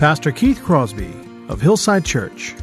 Pastor Keith Crosby of Hillside Church.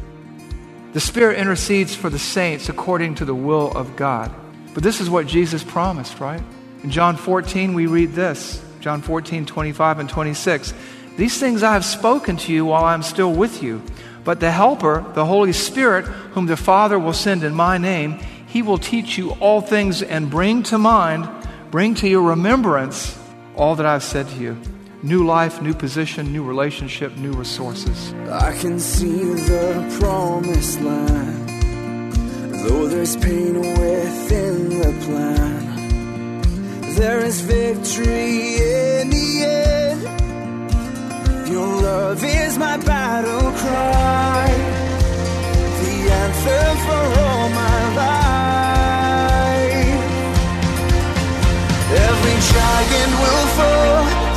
The Spirit intercedes for the saints according to the will of God. But this is what Jesus promised, right? In John 14, we read this John 14, 25 and 26. These things I have spoken to you while I am still with you. But the Helper, the Holy Spirit, whom the Father will send in my name, he will teach you all things and bring to mind, bring to your remembrance all that I've said to you. New life, new position, new relationship, new resources. I can see the promised land, though there's pain within the plan. There is victory in the end. Your love is my battle cry, the anthem for all my life. Every giant will fall,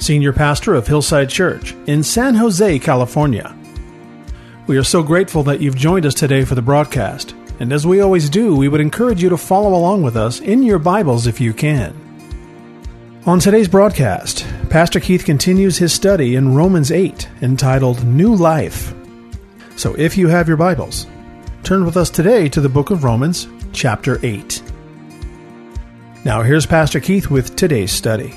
Senior Pastor of Hillside Church in San Jose, California. We are so grateful that you've joined us today for the broadcast, and as we always do, we would encourage you to follow along with us in your Bibles if you can. On today's broadcast, Pastor Keith continues his study in Romans 8 entitled New Life. So if you have your Bibles, turn with us today to the book of Romans, chapter 8. Now, here's Pastor Keith with today's study.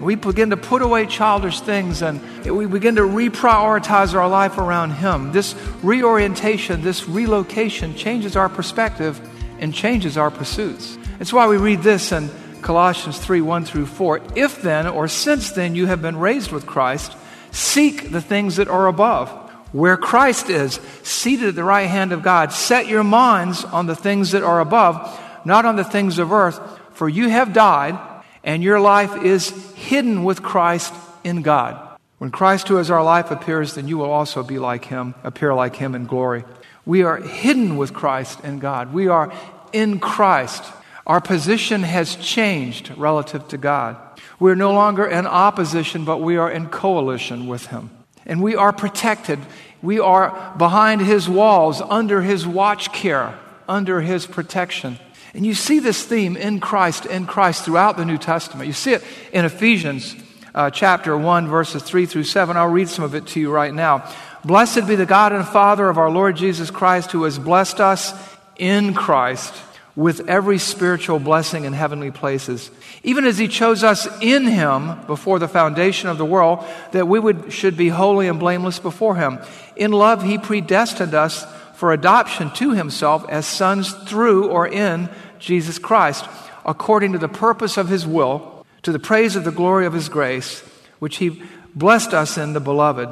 We begin to put away childish things and we begin to reprioritize our life around Him. This reorientation, this relocation changes our perspective and changes our pursuits. It's why we read this in Colossians 3 1 through 4. If then, or since then, you have been raised with Christ, seek the things that are above, where Christ is, seated at the right hand of God. Set your minds on the things that are above, not on the things of earth, for you have died and your life is hidden with Christ in God. When Christ, who is our life, appears, then you will also be like him, appear like him in glory. We are hidden with Christ in God. We are in Christ. Our position has changed relative to God. We're no longer in opposition, but we are in coalition with him. And we are protected. We are behind his walls, under his watch care, under his protection. And you see this theme in Christ, in Christ throughout the New Testament. You see it in Ephesians uh, chapter 1, verses 3 through 7. I'll read some of it to you right now. Blessed be the God and Father of our Lord Jesus Christ, who has blessed us in Christ with every spiritual blessing in heavenly places, even as he chose us in him before the foundation of the world, that we would, should be holy and blameless before him. In love, he predestined us for adoption to himself as sons through or in Jesus Christ, according to the purpose of his will, to the praise of the glory of his grace, which he blessed us in the beloved.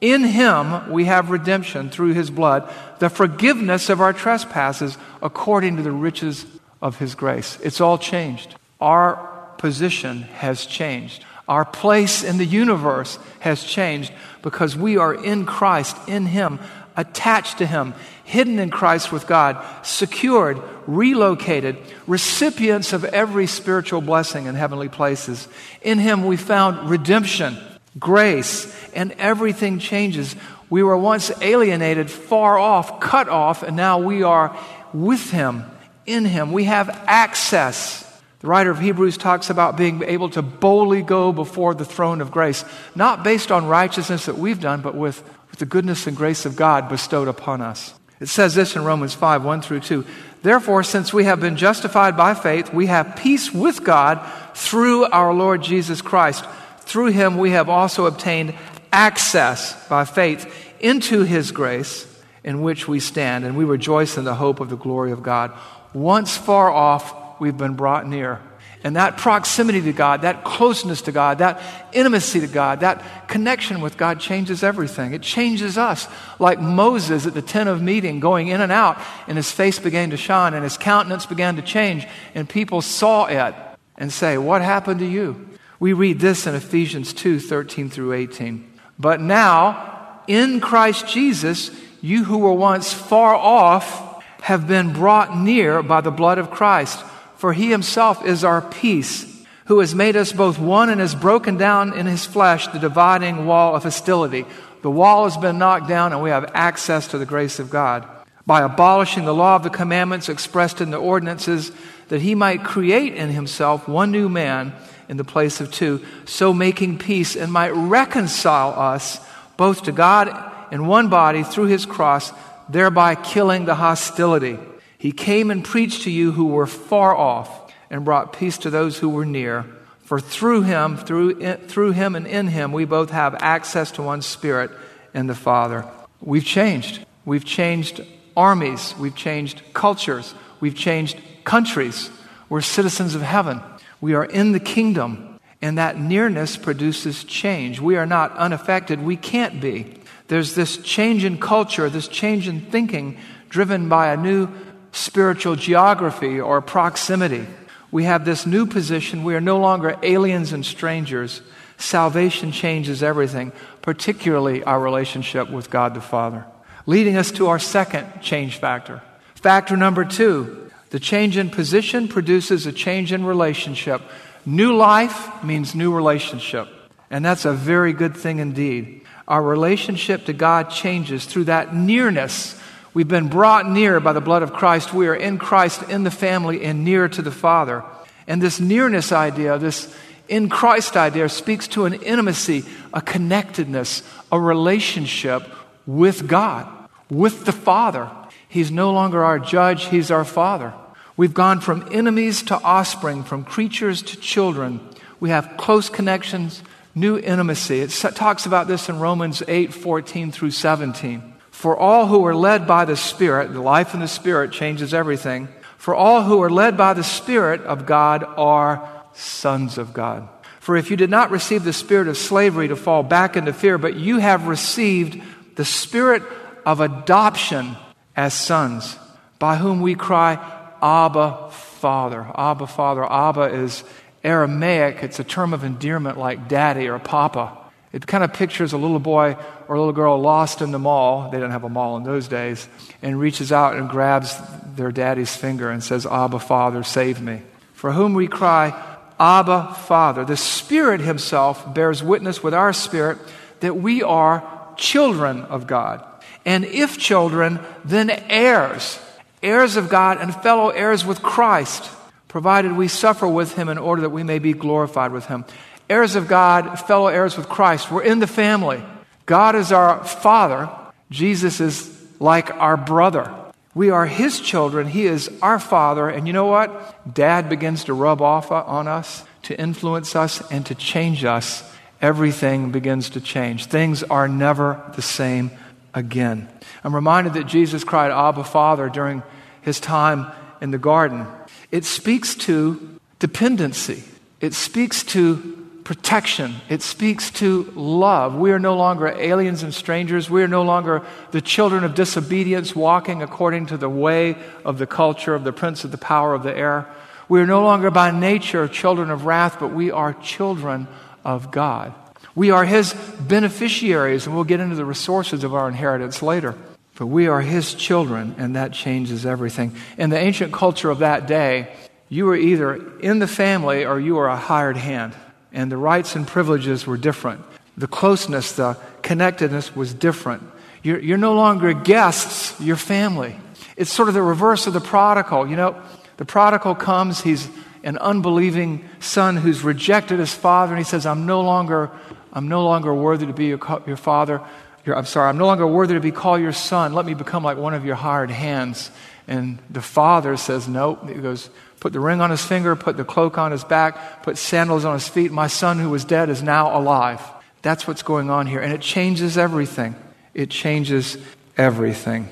In him we have redemption through his blood, the forgiveness of our trespasses, according to the riches of his grace. It's all changed. Our position has changed. Our place in the universe has changed because we are in Christ, in him, attached to him, hidden in Christ with God, secured, relocated, recipients of every spiritual blessing in heavenly places. In Him we found redemption, grace, and everything changes. We were once alienated, far off, cut off, and now we are with Him, in Him. We have access. The writer of Hebrews talks about being able to boldly go before the throne of grace, not based on righteousness that we've done, but with, the goodness and grace of God bestowed upon us. It says this in Romans 5 1 through 2. Therefore, since we have been justified by faith, we have peace with God through our Lord Jesus Christ. Through him, we have also obtained access by faith into his grace in which we stand, and we rejoice in the hope of the glory of God. Once far off, we've been brought near. And that proximity to God, that closeness to God, that intimacy to God, that connection with God changes everything. It changes us. Like Moses at the tent of meeting, going in and out, and his face began to shine, and his countenance began to change, and people saw it and say, What happened to you? We read this in Ephesians 2 13 through 18. But now, in Christ Jesus, you who were once far off have been brought near by the blood of Christ. For he himself is our peace, who has made us both one and has broken down in his flesh the dividing wall of hostility. The wall has been knocked down, and we have access to the grace of God. By abolishing the law of the commandments expressed in the ordinances, that he might create in himself one new man in the place of two, so making peace, and might reconcile us both to God in one body through his cross, thereby killing the hostility. He came and preached to you who were far off and brought peace to those who were near. For through him, through, through him and in him, we both have access to one Spirit and the Father. We've changed. We've changed armies. We've changed cultures. We've changed countries. We're citizens of heaven. We are in the kingdom, and that nearness produces change. We are not unaffected. We can't be. There's this change in culture, this change in thinking, driven by a new spiritual geography or proximity. We have this new position. We are no longer aliens and strangers. Salvation changes everything, particularly our relationship with God the Father. Leading us to our second change factor. Factor number two the change in position produces a change in relationship. New life means new relationship. And that's a very good thing indeed. Our relationship to God changes through that nearness We've been brought near by the blood of Christ. We are in Christ, in the family, and near to the Father. And this nearness idea, this in Christ idea, speaks to an intimacy, a connectedness, a relationship with God, with the Father. He's no longer our judge, He's our Father. We've gone from enemies to offspring, from creatures to children. We have close connections, new intimacy. It talks about this in Romans 8 14 through 17. For all who are led by the Spirit, the life in the Spirit changes everything. For all who are led by the Spirit of God are sons of God. For if you did not receive the spirit of slavery to fall back into fear, but you have received the spirit of adoption as sons, by whom we cry, Abba, Father. Abba, Father. Abba is Aramaic. It's a term of endearment like daddy or papa. It kind of pictures a little boy or a little girl lost in the mall. They didn't have a mall in those days. And reaches out and grabs their daddy's finger and says, Abba, Father, save me. For whom we cry, Abba, Father. The Spirit Himself bears witness with our spirit that we are children of God. And if children, then heirs, heirs of God and fellow heirs with Christ, provided we suffer with Him in order that we may be glorified with Him heirs of God, fellow heirs with Christ. We're in the family. God is our father. Jesus is like our brother. We are his children. He is our father. And you know what? Dad begins to rub off on us, to influence us, and to change us. Everything begins to change. Things are never the same again. I'm reminded that Jesus cried, Abba, Father, during his time in the garden. It speaks to dependency, it speaks to protection. It speaks to love. We are no longer aliens and strangers. We are no longer the children of disobedience walking according to the way of the culture of the prince of the power of the air. We are no longer by nature children of wrath, but we are children of God. We are His beneficiaries, and we'll get into the resources of our inheritance later. But we are His children, and that changes everything. In the ancient culture of that day, you were either in the family or you were a hired hand and the rights and privileges were different. The closeness, the connectedness was different. You're, you're no longer guests, you're family. It's sort of the reverse of the prodigal. You know, the prodigal comes, he's an unbelieving son who's rejected his father, and he says, I'm no longer, I'm no longer worthy to be your, your father. I'm sorry, I'm no longer worthy to be called your son. Let me become like one of your hired hands. And the father says, Nope. He goes, Put the ring on his finger, put the cloak on his back, put sandals on his feet. My son who was dead is now alive. That's what's going on here. And it changes everything. It changes everything.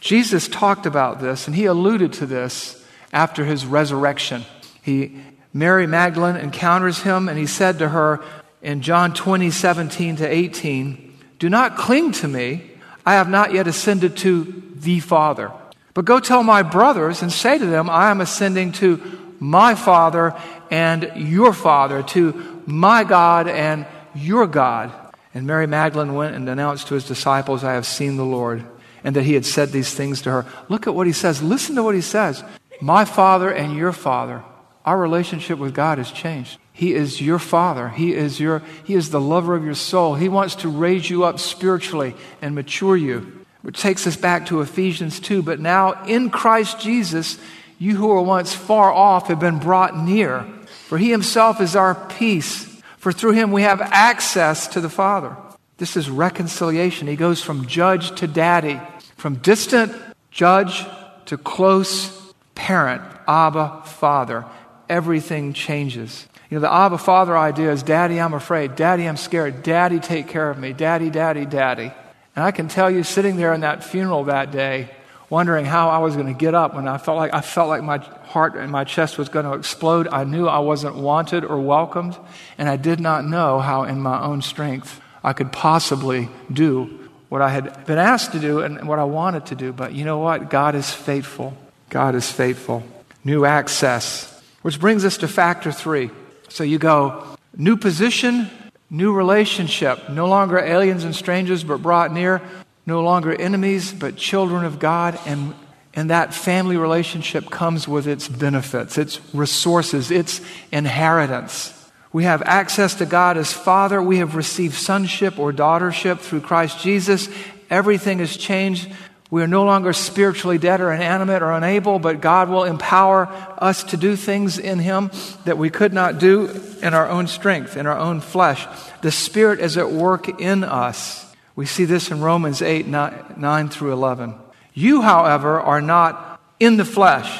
Jesus talked about this, and he alluded to this after his resurrection. He, Mary Magdalene encounters him, and he said to her in John 20, 17 to 18, Do not cling to me. I have not yet ascended to the Father. But go tell my brothers and say to them, I am ascending to my Father and your Father, to my God and your God. And Mary Magdalene went and announced to his disciples, I have seen the Lord, and that he had said these things to her. Look at what he says. Listen to what he says. My Father and your Father. Our relationship with God has changed. He is your father. He is your he is the lover of your soul. He wants to raise you up spiritually and mature you. Which takes us back to Ephesians 2. But now in Christ Jesus, you who were once far off have been brought near. For he himself is our peace. For through him we have access to the Father. This is reconciliation. He goes from judge to daddy, from distant judge to close parent, Abba, Father. Everything changes. You know, the Abba Father idea is Daddy, I'm afraid. Daddy, I'm scared. Daddy, take care of me. Daddy, Daddy, Daddy. And I can tell you, sitting there in that funeral that day, wondering how I was going to get up when I felt like I felt like my heart and my chest was going to explode. I knew I wasn't wanted or welcomed, and I did not know how in my own strength I could possibly do what I had been asked to do and what I wanted to do. But you know what? God is faithful. God is faithful. New access. Which brings us to factor 3. So you go new position, New relationship, no longer aliens and strangers, but brought near, no longer enemies, but children of God. And, and that family relationship comes with its benefits, its resources, its inheritance. We have access to God as Father. We have received sonship or daughtership through Christ Jesus. Everything has changed. We are no longer spiritually dead or inanimate or unable, but God will empower us to do things in Him that we could not do in our own strength, in our own flesh. The Spirit is at work in us. We see this in Romans 8 9, 9 through 11. You, however, are not in the flesh,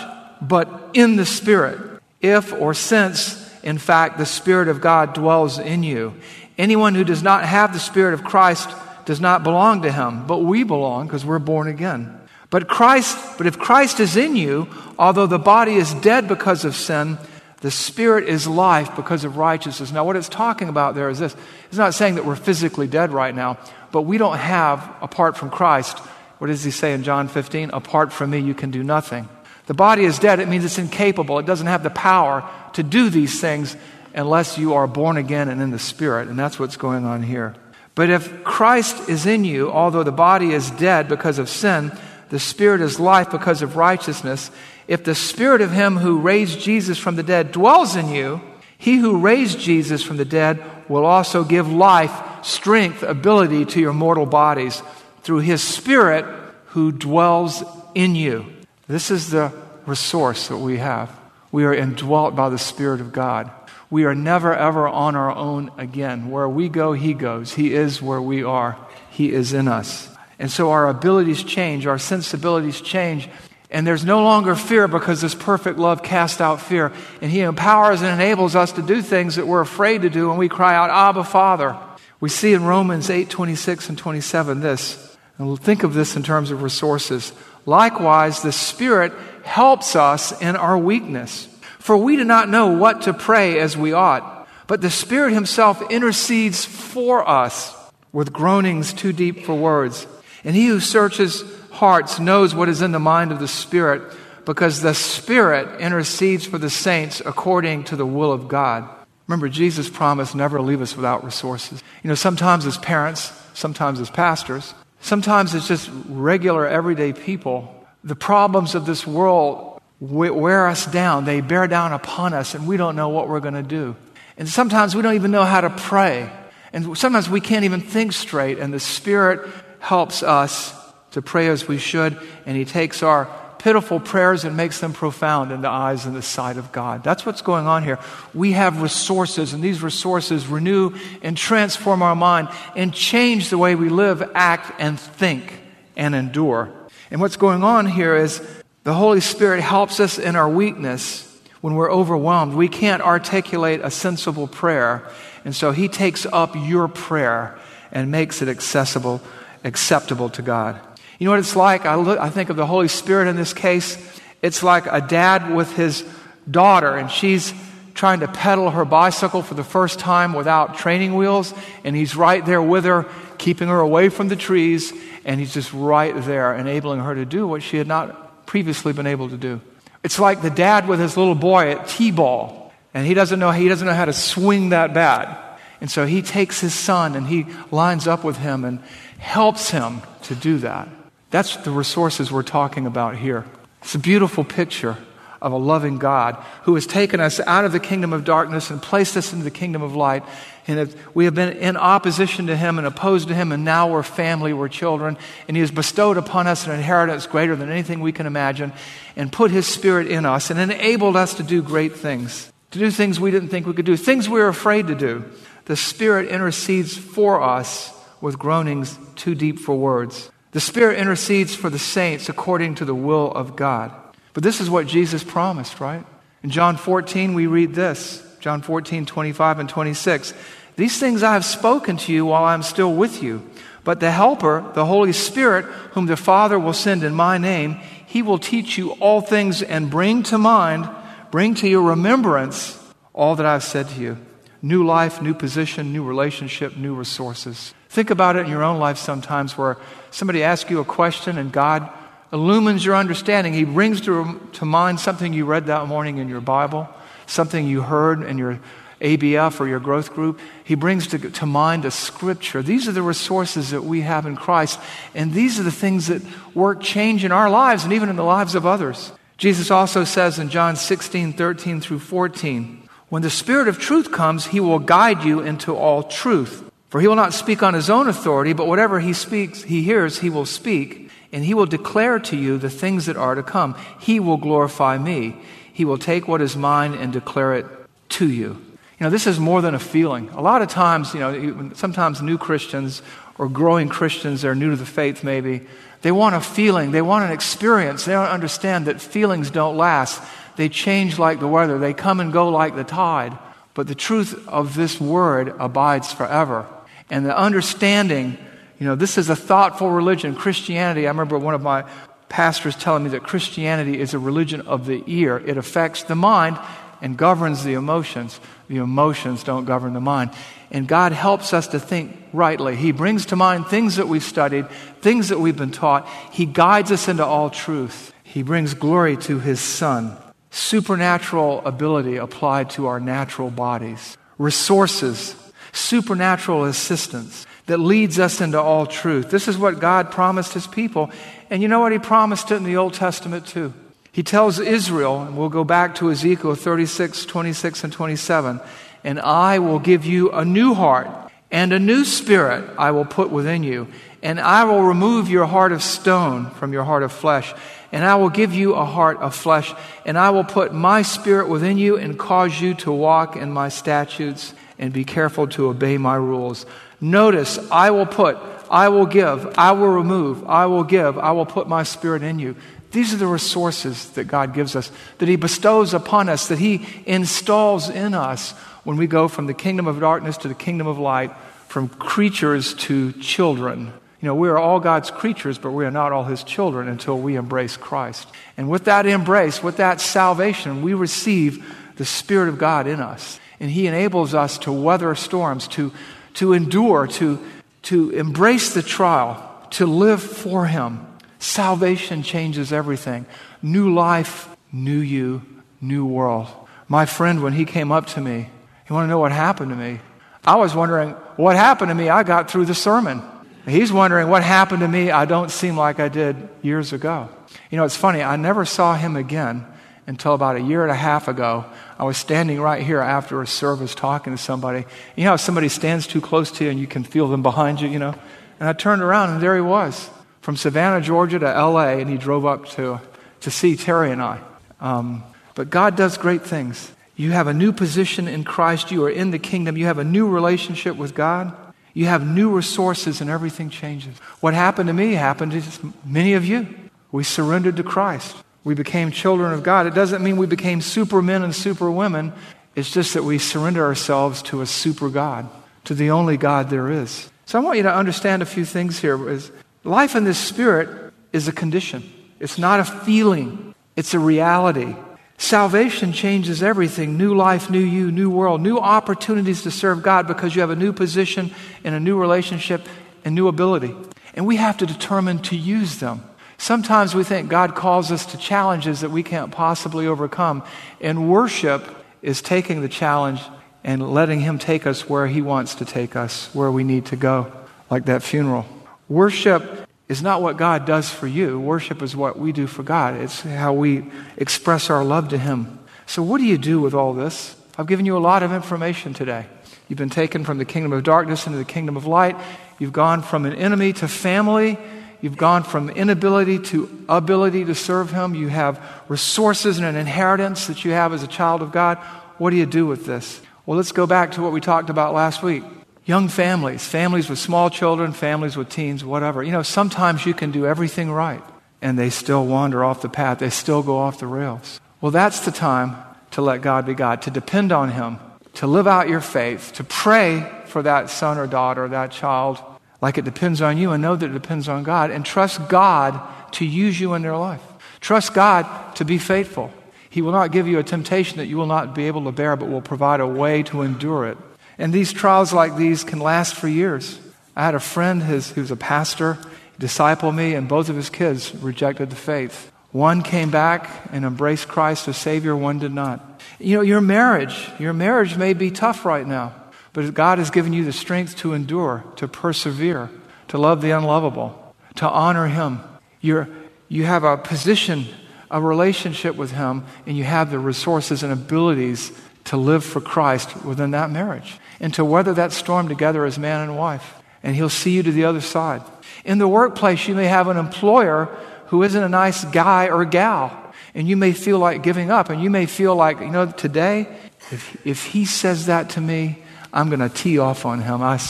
but in the Spirit, if or since, in fact, the Spirit of God dwells in you. Anyone who does not have the Spirit of Christ does not belong to him, but we belong because we're born again. But Christ, but if Christ is in you, although the body is dead because of sin, the spirit is life because of righteousness. Now, what it's talking about there is this it's not saying that we're physically dead right now, but we don't have, apart from Christ, what does he say in John 15? Apart from me, you can do nothing. The body is dead, it means it's incapable. It doesn't have the power to do these things unless you are born again and in the spirit. And that's what's going on here. But if Christ is in you, although the body is dead because of sin, the spirit is life because of righteousness. If the spirit of him who raised Jesus from the dead dwells in you, he who raised Jesus from the dead will also give life, strength, ability to your mortal bodies through his spirit who dwells in you. This is the resource that we have. We are indwelt by the Spirit of God. We are never, ever on our own again. Where we go, He goes. He is where we are, He is in us. And so our abilities change, our sensibilities change, and there's no longer fear because this perfect love casts out fear. And He empowers and enables us to do things that we're afraid to do and we cry out, Abba, Father. We see in Romans 8 26 and 27 this. And we'll think of this in terms of resources. Likewise, the Spirit helps us in our weakness. For we do not know what to pray as we ought, but the Spirit Himself intercedes for us with groanings too deep for words. And He who searches hearts knows what is in the mind of the Spirit, because the Spirit intercedes for the saints according to the will of God. Remember, Jesus promised never to leave us without resources. You know, sometimes as parents, sometimes as pastors, sometimes it's just regular, everyday people. The problems of this world wear us down. They bear down upon us, and we don't know what we're going to do. And sometimes we don't even know how to pray. And sometimes we can't even think straight, and the Spirit helps us to pray as we should, and He takes our pitiful prayers and makes them profound in the eyes and the sight of God. That's what's going on here. We have resources, and these resources renew and transform our mind and change the way we live, act, and think and endure. And what's going on here is the Holy Spirit helps us in our weakness when we're overwhelmed. We can't articulate a sensible prayer. And so He takes up your prayer and makes it accessible, acceptable to God. You know what it's like? I, look, I think of the Holy Spirit in this case. It's like a dad with his daughter, and she's trying to pedal her bicycle for the first time without training wheels, and he's right there with her, keeping her away from the trees, and he's just right there, enabling her to do what she had not previously been able to do. It's like the dad with his little boy at T-ball, and he doesn't know he doesn't know how to swing that bat. And so he takes his son and he lines up with him and helps him to do that. That's the resources we're talking about here. It's a beautiful picture of a loving God who has taken us out of the kingdom of darkness and placed us into the kingdom of light. And we have been in opposition to Him and opposed to Him, and now we're family, we're children. And He has bestowed upon us an inheritance greater than anything we can imagine, and put His Spirit in us, and enabled us to do great things, to do things we didn't think we could do, things we were afraid to do. The Spirit intercedes for us with groanings too deep for words. The Spirit intercedes for the saints according to the will of God. But this is what Jesus promised, right? In John 14, we read this John 14, 25 and 26. These things I have spoken to you while I am still with you. But the Helper, the Holy Spirit, whom the Father will send in my name, he will teach you all things and bring to mind, bring to your remembrance all that I've said to you. New life, new position, new relationship, new resources. Think about it in your own life sometimes where somebody asks you a question and God illumines your understanding. He brings to, to mind something you read that morning in your Bible, something you heard in your ABF or your growth group. He brings to, to mind a scripture. These are the resources that we have in Christ, and these are the things that work change in our lives and even in the lives of others. Jesus also says in John 16, 13 through 14, when the Spirit of truth comes, he will guide you into all truth. For he will not speak on his own authority, but whatever he speaks, he hears, he will speak, and he will declare to you the things that are to come. He will glorify me. He will take what is mine and declare it to you. You know, this is more than a feeling. A lot of times, you know, sometimes new Christians or growing Christians that are new to the faith maybe, they want a feeling, they want an experience. They don't understand that feelings don't last. They change like the weather, they come and go like the tide. But the truth of this word abides forever and the understanding, you know, this is a thoughtful religion. Christianity, I remember one of my pastors telling me that Christianity is a religion of the ear. It affects the mind and governs the emotions. The emotions don't govern the mind. And God helps us to think rightly. He brings to mind things that we've studied, things that we've been taught. He guides us into all truth. He brings glory to His Son. Supernatural ability applied to our natural bodies. Resources supernatural assistance that leads us into all truth. This is what God promised his people. And you know what? He promised it in the Old Testament too. He tells Israel, and we'll go back to Ezekiel 36, 26, and 27, and I will give you a new heart, and a new spirit I will put within you, and I will remove your heart of stone from your heart of flesh, and I will give you a heart of flesh, and I will put my spirit within you and cause you to walk in my statutes and be careful to obey my rules. Notice, I will put, I will give, I will remove, I will give, I will put my spirit in you. These are the resources that God gives us, that He bestows upon us, that He installs in us when we go from the kingdom of darkness to the kingdom of light, from creatures to children. You know, we are all God's creatures, but we are not all His children until we embrace Christ. And with that embrace, with that salvation, we receive the Spirit of God in us. And He enables us to weather storms, to, to endure, to, to embrace the trial, to live for Him. Salvation changes everything. New life, new you, new world. My friend, when he came up to me, you want to know what happened to me? I was wondering, what happened to me? I got through the sermon. He's wondering, what happened to me? I don't seem like I did years ago. You know, it's funny, I never saw him again until about a year and a half ago. I was standing right here after a service talking to somebody. You know somebody stands too close to you and you can feel them behind you, you know? And I turned around and there he was from Savannah, Georgia to LA, and he drove up to to see Terry and I. Um, but God does great things. You have a new position in Christ. You are in the kingdom. You have a new relationship with God. You have new resources, and everything changes. What happened to me happened to many of you. We surrendered to Christ. We became children of God. It doesn't mean we became supermen and superwomen. It's just that we surrender ourselves to a super God, to the only God there is. So I want you to understand a few things here. Is life in this spirit is a condition. It's not a feeling. It's a reality. Salvation changes everything new life, new you, new world, new opportunities to serve God because you have a new position and a new relationship and new ability. And we have to determine to use them. Sometimes we think God calls us to challenges that we can't possibly overcome. And worship is taking the challenge and letting Him take us where He wants to take us, where we need to go, like that funeral. Worship is not what God does for you. Worship is what we do for God. It's how we express our love to Him. So, what do you do with all this? I've given you a lot of information today. You've been taken from the kingdom of darkness into the kingdom of light. You've gone from an enemy to family. You've gone from inability to ability to serve Him. You have resources and an inheritance that you have as a child of God. What do you do with this? Well, let's go back to what we talked about last week. Young families, families with small children, families with teens, whatever. You know, sometimes you can do everything right and they still wander off the path. They still go off the rails. Well, that's the time to let God be God, to depend on Him, to live out your faith, to pray for that son or daughter, that child, like it depends on you, and know that it depends on God, and trust God to use you in their life. Trust God to be faithful. He will not give you a temptation that you will not be able to bear, but will provide a way to endure it. And these trials like these can last for years. I had a friend who's, who's a pastor, disciple me, and both of his kids rejected the faith. One came back and embraced Christ as Savior, one did not. You know, your marriage, your marriage may be tough right now, but God has given you the strength to endure, to persevere, to love the unlovable, to honor Him. You're, you have a position, a relationship with Him, and you have the resources and abilities to live for Christ within that marriage and to weather that storm together as man and wife. And He'll see you to the other side. In the workplace, you may have an employer who isn't a nice guy or gal, and you may feel like giving up, and you may feel like, you know, today, if, if he says that to me, I'm going to tee off on him. I,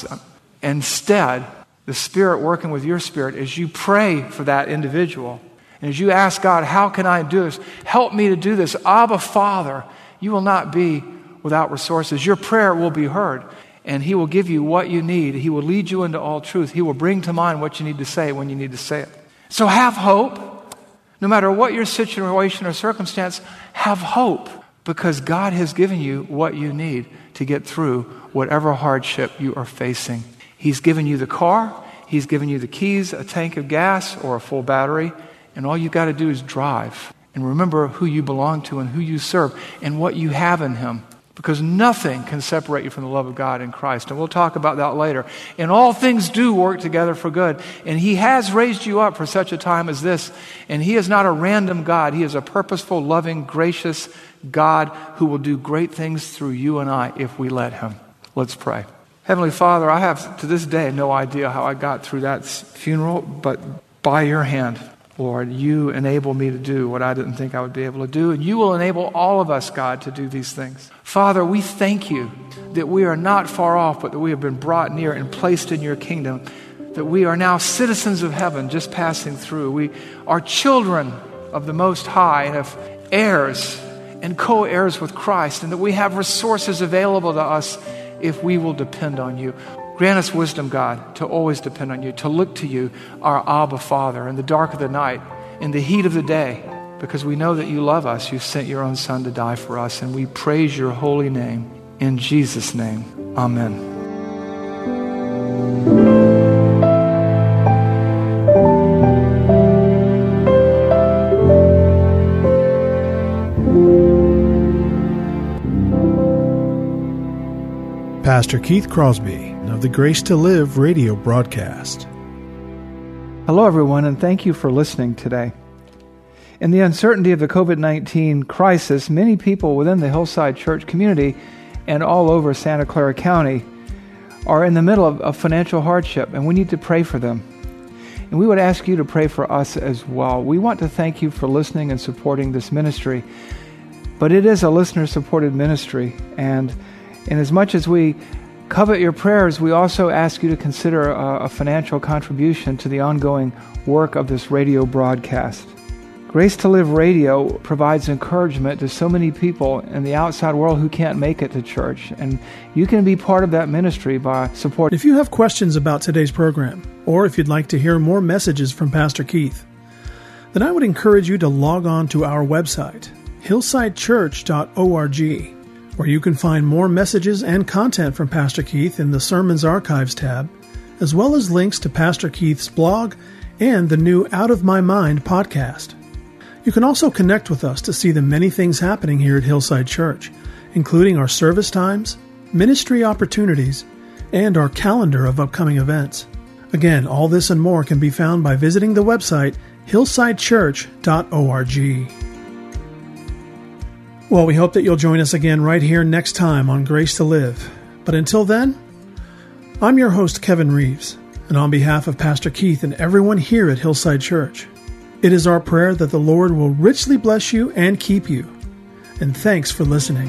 instead, the Spirit working with your spirit, as you pray for that individual, and as you ask God, How can I do this? Help me to do this. Abba, Father, you will not be without resources. Your prayer will be heard, and He will give you what you need. He will lead you into all truth. He will bring to mind what you need to say when you need to say it. So have hope. No matter what your situation or circumstance, have hope because God has given you what you need to get through whatever hardship you are facing. He's given you the car, He's given you the keys, a tank of gas, or a full battery, and all you've got to do is drive. And remember who you belong to and who you serve and what you have in Him because nothing can separate you from the love of God in Christ. And we'll talk about that later. And all things do work together for good. And He has raised you up for such a time as this. And He is not a random God, He is a purposeful, loving, gracious God who will do great things through you and I if we let Him. Let's pray. Heavenly Father, I have to this day no idea how I got through that funeral, but by your hand. Lord, you enable me to do what I didn't think I would be able to do, and you will enable all of us, God, to do these things. Father, we thank you that we are not far off, but that we have been brought near and placed in your kingdom, that we are now citizens of heaven just passing through. We are children of the Most High and of heirs and co heirs with Christ, and that we have resources available to us if we will depend on you. Grant us wisdom, God, to always depend on you, to look to you, our Abba Father, in the dark of the night, in the heat of the day, because we know that you love us. You sent your own Son to die for us, and we praise your holy name. In Jesus' name, amen. Pastor Keith Crosby of the Grace to Live radio broadcast. Hello, everyone, and thank you for listening today. In the uncertainty of the COVID 19 crisis, many people within the Hillside Church community and all over Santa Clara County are in the middle of, of financial hardship, and we need to pray for them. And we would ask you to pray for us as well. We want to thank you for listening and supporting this ministry. But it is a listener supported ministry. And, and as much as we covet your prayers, we also ask you to consider a, a financial contribution to the ongoing work of this radio broadcast. Grace to Live Radio provides encouragement to so many people in the outside world who can't make it to church. And you can be part of that ministry by supporting. If you have questions about today's program, or if you'd like to hear more messages from Pastor Keith, then I would encourage you to log on to our website, hillsidechurch.org, where you can find more messages and content from Pastor Keith in the Sermons Archives tab, as well as links to Pastor Keith's blog and the new Out of My Mind podcast. You can also connect with us to see the many things happening here at Hillside Church, including our service times, ministry opportunities, and our calendar of upcoming events. Again, all this and more can be found by visiting the website hillsidechurch.org. Well, we hope that you'll join us again right here next time on Grace to Live. But until then, I'm your host, Kevin Reeves, and on behalf of Pastor Keith and everyone here at Hillside Church, it is our prayer that the Lord will richly bless you and keep you. And thanks for listening.